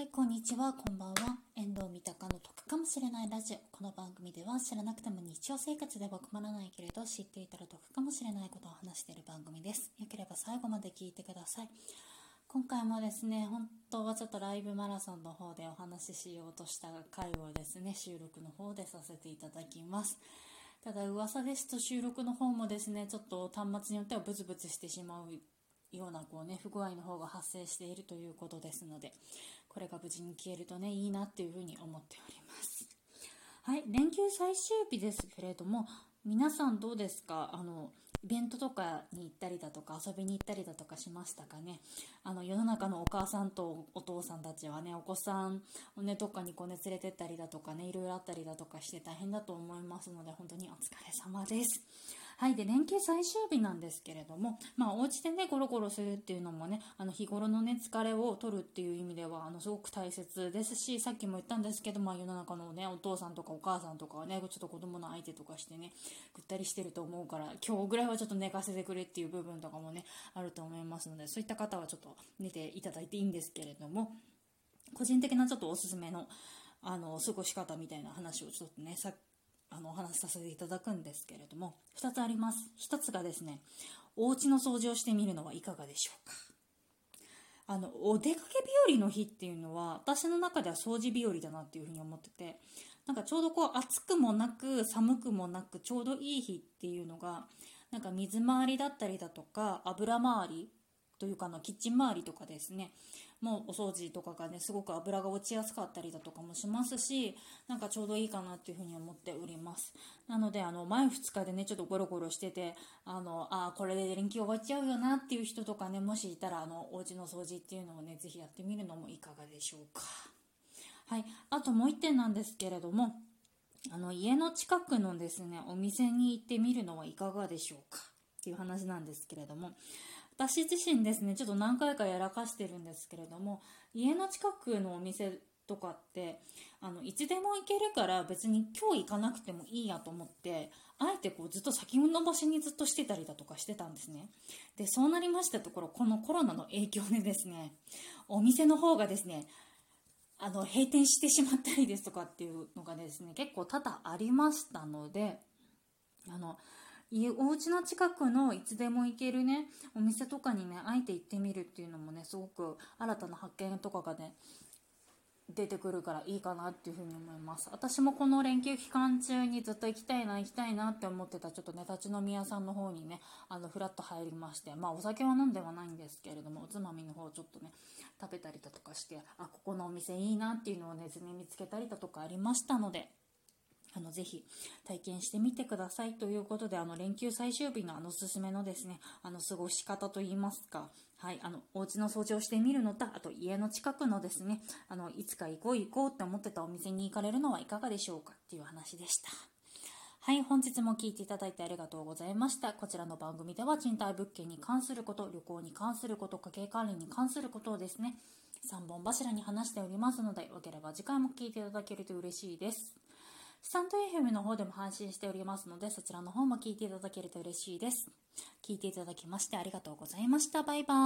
はい、こんにちは、こんばんは。遠藤三鷹の得かもしれないラジオ。この番組では知らなくても日常生活では困らないけれど知っていたら得かもしれないことを話している番組です。よければ最後まで聞いてください。今回もですね、本当はちょっとライブマラソンの方でお話ししようとした回をですね、収録の方でさせていただきます。ただ噂ですと収録の方もですね、ちょっと端末によってはブツブツしてしまうようなこうね、不具合の方が発生しているということですので、これが無事に消えるとね、いいなっていうふうに思っております。はい、連休最終日ですけれども、皆さんどうですか？あの、イベントとかに行ったりだとか遊びに行ったりだとかしましたかね？あの世の中のお母さんとお父さんたちはねお子さんをねどっかにこうね連れてったりだとかねいろいろあったりだとかして大変だと思いますので本当にお疲れ様です。はい。で、連休最終日なんですけれども、まあ、お家でね、ゴロゴロするっていうのもね、あの、日頃のね、疲れを取るっていう意味では、あの、すごく大切ですし、さっきも言ったんですけど、まあ、世の中のね、お父さんとかお母さんとかはね、ちょっと子供の相手とかしてね、ぐったりしてると思うから、今日ぐらいはちょっと寝かせてくれっていう部分とかもね、あると思いますので、そういった方はちょっと寝ていただいていいんですけれども、個人的なちょっとおすすめの、あの、過ごし方みたいな話をちょっとね、さっあのお話しさせていただくんですけれども2つあります。1つがですねお家の掃除をしてみるのはいかがでしょうか。あのお出かけ日和の日っていうのは私の中では掃除日和だなっていうふうに思っててなんかちょうどこう暑くもなく寒くもなくちょうどいい日っていうのがなんか水回りだったりだとか油回りというかのキッチン周りとかですね。もうお掃除とかがねすごく油が落ちやすかったりだとかもしますしなんかちょうどいいかなっていうふうに思っております。なのであの前2日でねちょっとゴロゴロしててあのあこれで連休終わっちゃうよなっていう人とかねもしいたらあのお家の掃除っていうのをねぜひやってみるのもいかがでしょうか。はい。あともう1点なんですけれどもあの家の近くのですねお店に行ってみるのはいかがでしょうかっていう話なんですけれども私自身ですねちょっと何回かやらかしてるんですけれども家の近くのお店とかってあのいつでも行けるから別に今日行かなくてもいいやと思ってあえてこうずっと先延ばしにずっとしてたりだとかしてたんですね。でそうなりましたところこのコロナの影響でですねお店の方がですねあの閉店してしまったりですとかっていうのがですね結構多々ありましたのであのお家の近くのいつでも行けるねお店とかにねあえて行ってみるっていうのもねすごく新たな発見とかがね出てくるからいいかなっていうふうに思います。私もこの連休期間中にずっと行きたいな行きたいなって思ってたちょっとね立ち飲み屋さんの方にねあのフラッと入りましてまあお酒は飲んではないんですけれどもおつまみの方をちょっとね食べたりだとかしてあここのお店いいなっていうのをね図に見つけたりだとかありましたのであの、ぜひ体験してみてくださいということで、あの、連休最終日のあの、おすすめのですね、あの、過ごし方といいますか、はい、あの、お家の掃除をしてみるのと、あと家の近くのですね、あの、いつか行こう行こうって思ってたお店に行かれるのはいかがでしょうか？っていう話でした。はい、本日も聴いていただいてありがとうございました。こちらの番組では賃貸物件に関すること、旅行に関すること、家計管理に関することをですね、3本柱に話しておりますので、よければ次回も聴いていただけると嬉しいです。スタンド FM の方でも配信しておりますので、そちらの方も聞いていただけると嬉しいです。聞いていただきましてありがとうございました。バイバーイ。